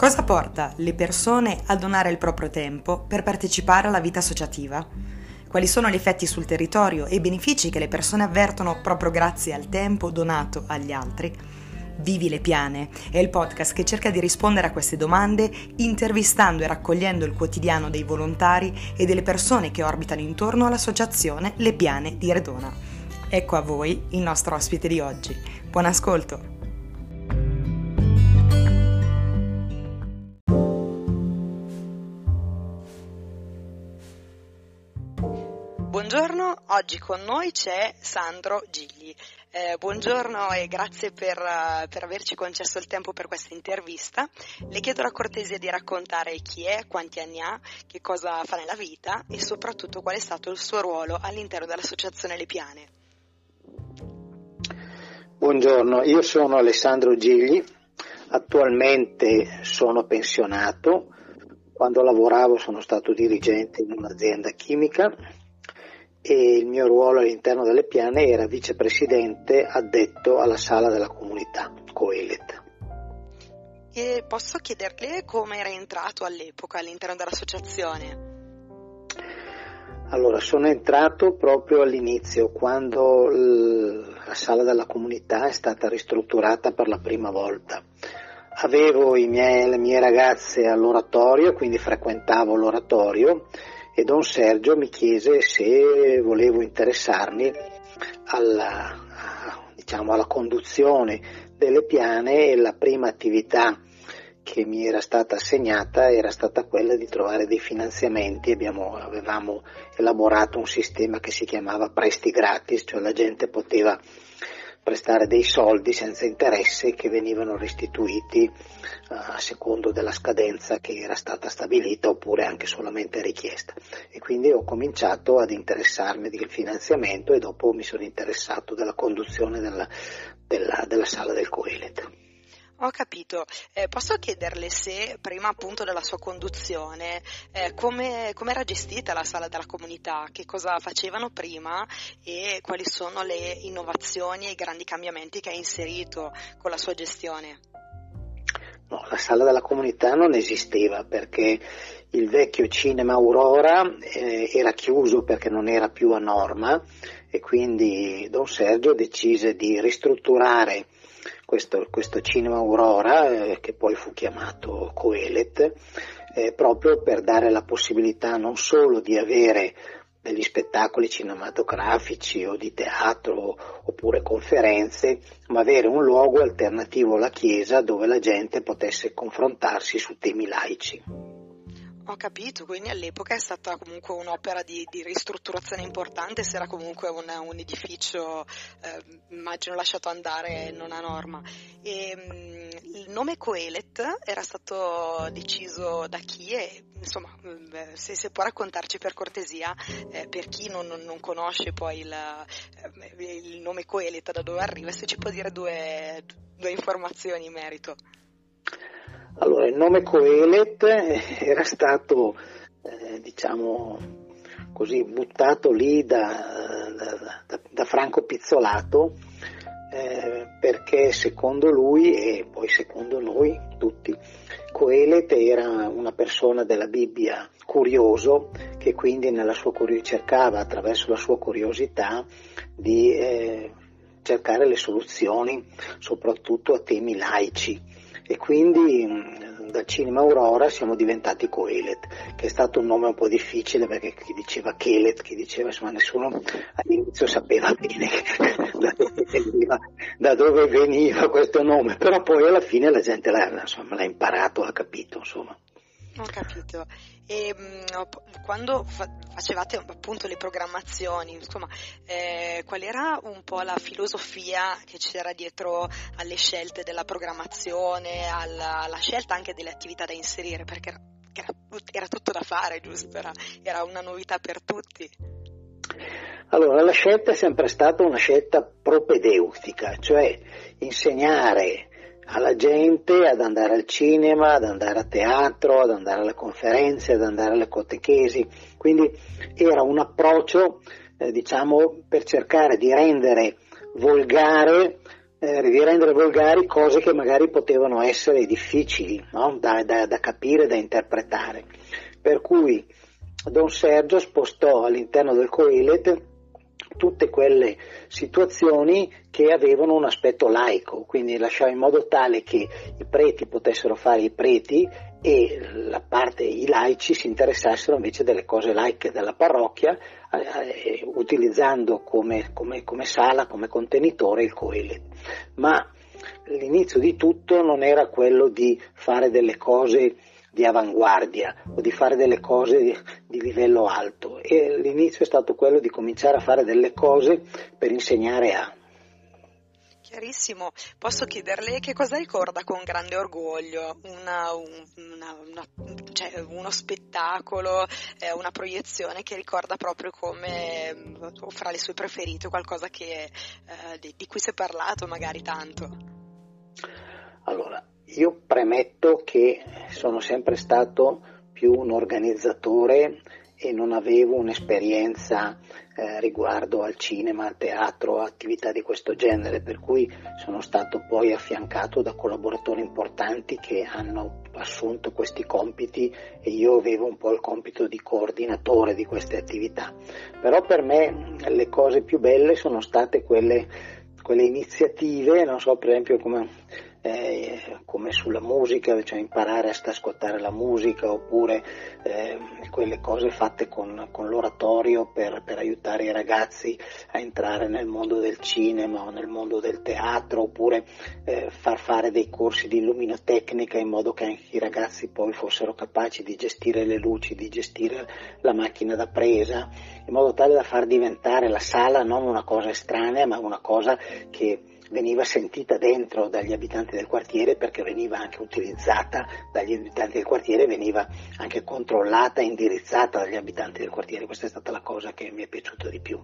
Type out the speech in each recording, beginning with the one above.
Cosa porta le persone a donare il proprio tempo per partecipare alla vita associativa? Quali sono gli effetti sul territorio e i benefici che le persone avvertono proprio grazie al tempo donato agli altri? Vivi le Piane è il podcast che cerca di rispondere a queste domande intervistando e raccogliendo il quotidiano dei volontari e delle persone che orbitano intorno all'associazione Le Piane di Redona. Ecco a voi il nostro ospite di oggi. Buon ascolto! Oggi con noi c'è Sandro Gigli. Eh, buongiorno e grazie per, per, averci concesso il tempo per questa intervista. Le chiedo la cortesia di raccontare chi è, quanti anni ha, che cosa fa nella vita e soprattutto qual è stato il suo ruolo all'interno dell'Associazione Le Piane. Buongiorno, io sono Alessandro Gigli, attualmente sono pensionato. Quando lavoravo sono stato dirigente in un'azienda chimica e il mio ruolo all'interno delle piane era vicepresidente addetto alla sala della comunità Coelet. E posso chiederle come era entrato all'epoca all'interno dell'associazione? Allora, sono entrato proprio all'inizio, quando la sala della comunità è stata ristrutturata per la prima volta. Avevo miei, le mie ragazze all'oratorio, quindi frequentavo l'oratorio e Don Sergio mi chiese se volevo interessarmi alla, diciamo, alla conduzione delle piane e la prima attività che mi era stata assegnata era stata quella di trovare dei finanziamenti, Abbiamo, avevamo elaborato un sistema che si chiamava presti gratis, cioè la gente poteva prestare dei soldi senza interesse che venivano restituiti eh, a secondo della scadenza che era stata stabilita oppure anche solamente richiesta. E quindi ho cominciato ad interessarmi del finanziamento e dopo mi sono interessato della conduzione della, della, della sala del Coelet. Ho capito. Eh, posso chiederle se prima appunto della sua conduzione, eh, come era gestita la sala della comunità, che cosa facevano prima e quali sono le innovazioni e i grandi cambiamenti che ha inserito con la sua gestione? No, la sala della comunità non esisteva perché il vecchio cinema Aurora eh, era chiuso perché non era più a norma e quindi Don Sergio decise di ristrutturare questo, questo cinema Aurora, eh, che poi fu chiamato Coelet, eh, proprio per dare la possibilità non solo di avere degli spettacoli cinematografici o di teatro oppure conferenze, ma avere un luogo alternativo alla chiesa dove la gente potesse confrontarsi su temi laici. Ho capito, quindi all'epoca è stata comunque un'opera di, di ristrutturazione importante, se era comunque un, un edificio, eh, immagino lasciato andare non a norma. E, mh, mm, il nome Coelet era stato deciso da chi e insomma mm, se, se può raccontarci per cortesia, eh, per chi non, non, conosce poi il, eh, il nome Coelet da dove arriva, se ci può dire due, due informazioni in merito. Allora, il nome Coelet era stato, eh, diciamo così, buttato lì da, da, da Franco Pizzolato eh, perché secondo lui e poi secondo noi tutti, Coelet era una persona della Bibbia curioso che quindi sua, cercava attraverso la sua curiosità di eh, cercare le soluzioni soprattutto a temi laici e quindi mm, da Cinema Aurora siamo diventati Coelet, che è stato un nome un po' difficile perché chi diceva Kelet, chi diceva insomma nessuno all'inizio sapeva bene da dove, veniva, da dove veniva questo nome, però poi alla fine la gente l'ha, insomma, l'ha imparato, l'ha capito insomma. Ho capito. E mh, quando fa- facevate appunto le programmazioni, insomma, eh, qual era un po' la filosofia che c'era dietro alle scelte della programmazione, alla, alla scelta anche delle attività da inserire? Perché era, era, era tutto da fare, giusto? Era, era una novità per tutti. Allora, la scelta è sempre stata una scelta propedeutica, cioè insegnare alla gente ad andare al cinema, ad andare a teatro, ad andare alle conferenze, ad andare alle cotechesi. Quindi era un approccio, eh, diciamo, per cercare di rendere volgare eh, rende volgari cose che magari potevano essere difficili no? da, da, da capire, da interpretare. Per cui Don Sergio spostò all'interno del Coelet tutte quelle situazioni che avevano un aspetto laico, quindi lasciava in modo tale che i preti potessero fare i preti e la parte, i laici si interessassero invece delle cose laiche della parrocchia, eh, utilizzando come, come, come, sala, come contenitore il Coelet. Ma l'inizio di tutto non era quello di fare delle cose di avanguardia o di fare delle cose di, di, livello alto e l'inizio è stato quello di cominciare a fare delle cose per insegnare a. Chiarissimo, posso chiederle che cosa ricorda con grande orgoglio? Una, una, una, cioè uno spettacolo, eh, una proiezione che ricorda proprio come, o fra le sue preferite, qualcosa che, eh, di, di cui si è parlato magari tanto? Allora, io premetto che sono sempre stato più un organizzatore e non avevo un'esperienza eh, riguardo al cinema, al teatro, attività di questo genere, per cui sono stato poi affiancato da collaboratori importanti che hanno assunto questi compiti e io avevo un po' il compito di coordinatore di queste attività. Però per me le cose più belle sono state quelle, quelle iniziative, non so per esempio come eh, come sulla musica, cioè imparare a ascoltare la musica oppure eh, quelle cose fatte con, con l'oratorio per, per, aiutare i ragazzi a entrare nel mondo del cinema o nel mondo del teatro oppure eh, far fare dei corsi di illuminotecnica in modo che anche i ragazzi poi fossero capaci di gestire le luci, di gestire la macchina da presa in modo tale da far diventare la sala non una cosa estranea ma una cosa che veniva sentita dentro dagli abitanti del quartiere perché veniva anche utilizzata dagli abitanti del quartiere, veniva anche controllata e indirizzata dagli abitanti del quartiere. Questa è stata la cosa che mi è piaciuta di più.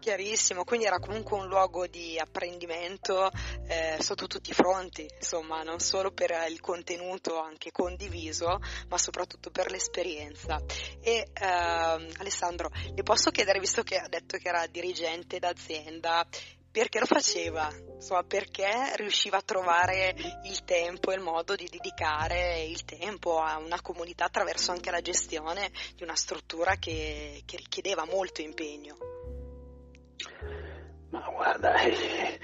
Chiarissimo, quindi era comunque un luogo di apprendimento eh, sotto tutti i fronti, insomma, non solo per il contenuto anche condiviso, ma soprattutto per l'esperienza. E eh, Alessandro, le posso chiedere, visto che ha detto che era dirigente d'azienda, perché lo faceva, insomma, perché riusciva a trovare il tempo e il modo di dedicare il tempo a una comunità attraverso anche la gestione di una struttura che, che richiedeva molto impegno. Ma guarda, eh,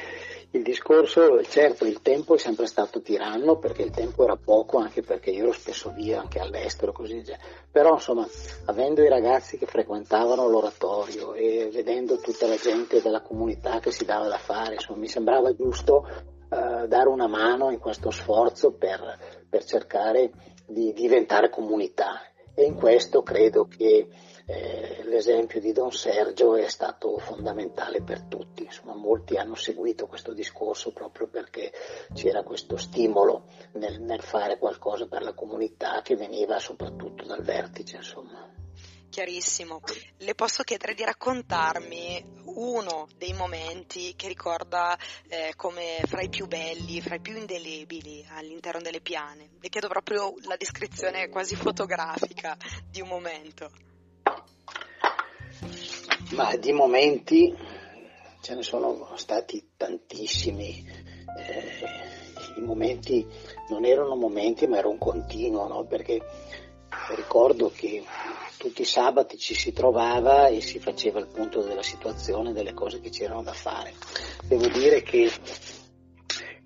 il discorso, certo, il tempo è sempre stato tiranno perché il tempo era poco, anche perché io ero spesso via, anche all'estero, così Però, insomma, avendo i ragazzi che frequentavano l'oratorio e vedendo tutta la gente della comunità che si dava da fare, insomma, mi sembrava giusto eh, dare una mano in questo sforzo per, per cercare di diventare comunità. E in questo credo che eh, l'esempio di Don Sergio è stato fondamentale per tutti, insomma molti hanno seguito questo discorso proprio perché c'era questo stimolo nel, nel fare qualcosa per la comunità che veniva soprattutto dal vertice insomma chiarissimo. Le posso chiedere di raccontarmi uno dei momenti che ricorda eh, come fra i più belli, fra i più indelebili all'interno delle piane. Le chiedo proprio la descrizione quasi fotografica di un momento. Ma di momenti ce ne sono stati tantissimi. Eh, I momenti non erano momenti, ma era un continuo, no? perché ricordo che tutti i sabati ci si trovava e si faceva il punto della situazione, delle cose che c'erano da fare. Devo dire che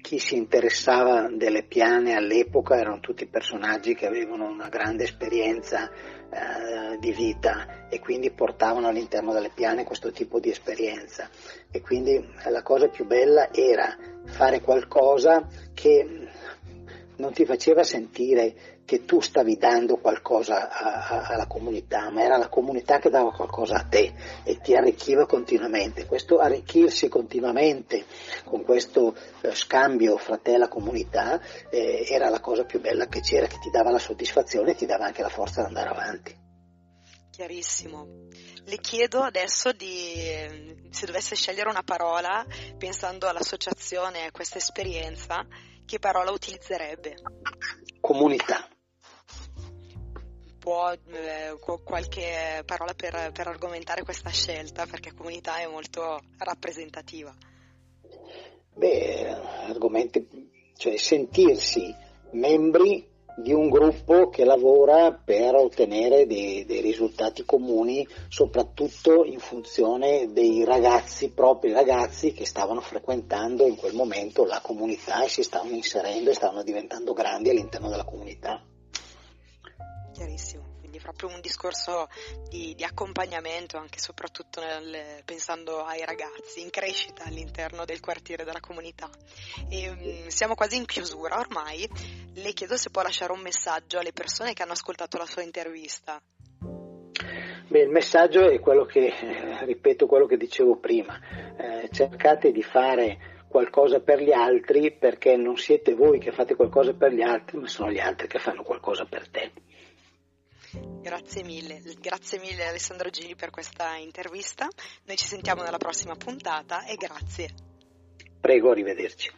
chi si interessava delle piane all'epoca erano tutti personaggi che avevano una grande esperienza eh, di vita e quindi portavano all'interno delle piane questo tipo di esperienza. E quindi eh, la cosa più bella era fare qualcosa che non ti faceva sentire che tu stavi dando qualcosa a, a, alla comunità, ma era la comunità che dava qualcosa a te e ti arricchiva continuamente. Questo arricchirsi continuamente con questo eh, scambio fra te e la comunità eh, era la cosa più bella che c'era, che ti dava la soddisfazione e ti dava anche la forza di andare avanti. Chiarissimo. Le chiedo adesso di, se dovesse scegliere una parola, pensando all'associazione, a questa esperienza, che parola utilizzerebbe? Comunità può eh, qualche parola per, per argomentare questa scelta perché comunità è molto rappresentativa. Beh, argomenti, cioè sentirsi membri di un gruppo che lavora per ottenere dei, dei, risultati comuni, soprattutto in funzione dei ragazzi, propri ragazzi che stavano frequentando in quel momento la comunità e si stavano inserendo e stavano diventando grandi all'interno della comunità. Chiarissimo quindi proprio un discorso di, di accompagnamento anche e soprattutto nel, pensando ai ragazzi in crescita all'interno del quartiere della comunità. E, um, siamo quasi in chiusura ormai, le chiedo se può lasciare un messaggio alle persone che hanno ascoltato la sua intervista. Beh, il messaggio è quello che, ripeto quello che dicevo prima, eh, cercate di fare qualcosa per gli altri perché non siete voi che fate qualcosa per gli altri, ma sono gli altri che fanno qualcosa per te. Grazie mille, grazie mille Alessandro Gili per questa intervista. Noi ci sentiamo nella prossima puntata e grazie. Prego, arrivederci.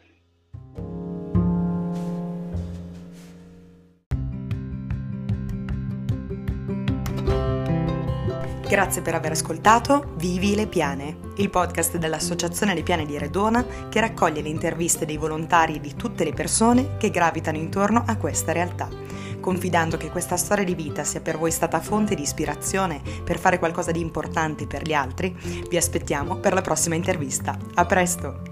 Grazie per aver ascoltato Vivi le Piane, il podcast dell'Associazione Le Piane di Redona che raccoglie le interviste dei volontari e di tutte le persone che gravitano intorno a questa realtà. Confidando che questa storia di vita sia per voi stata fonte di ispirazione per fare qualcosa di importante per gli altri, vi aspettiamo per la prossima intervista. A presto!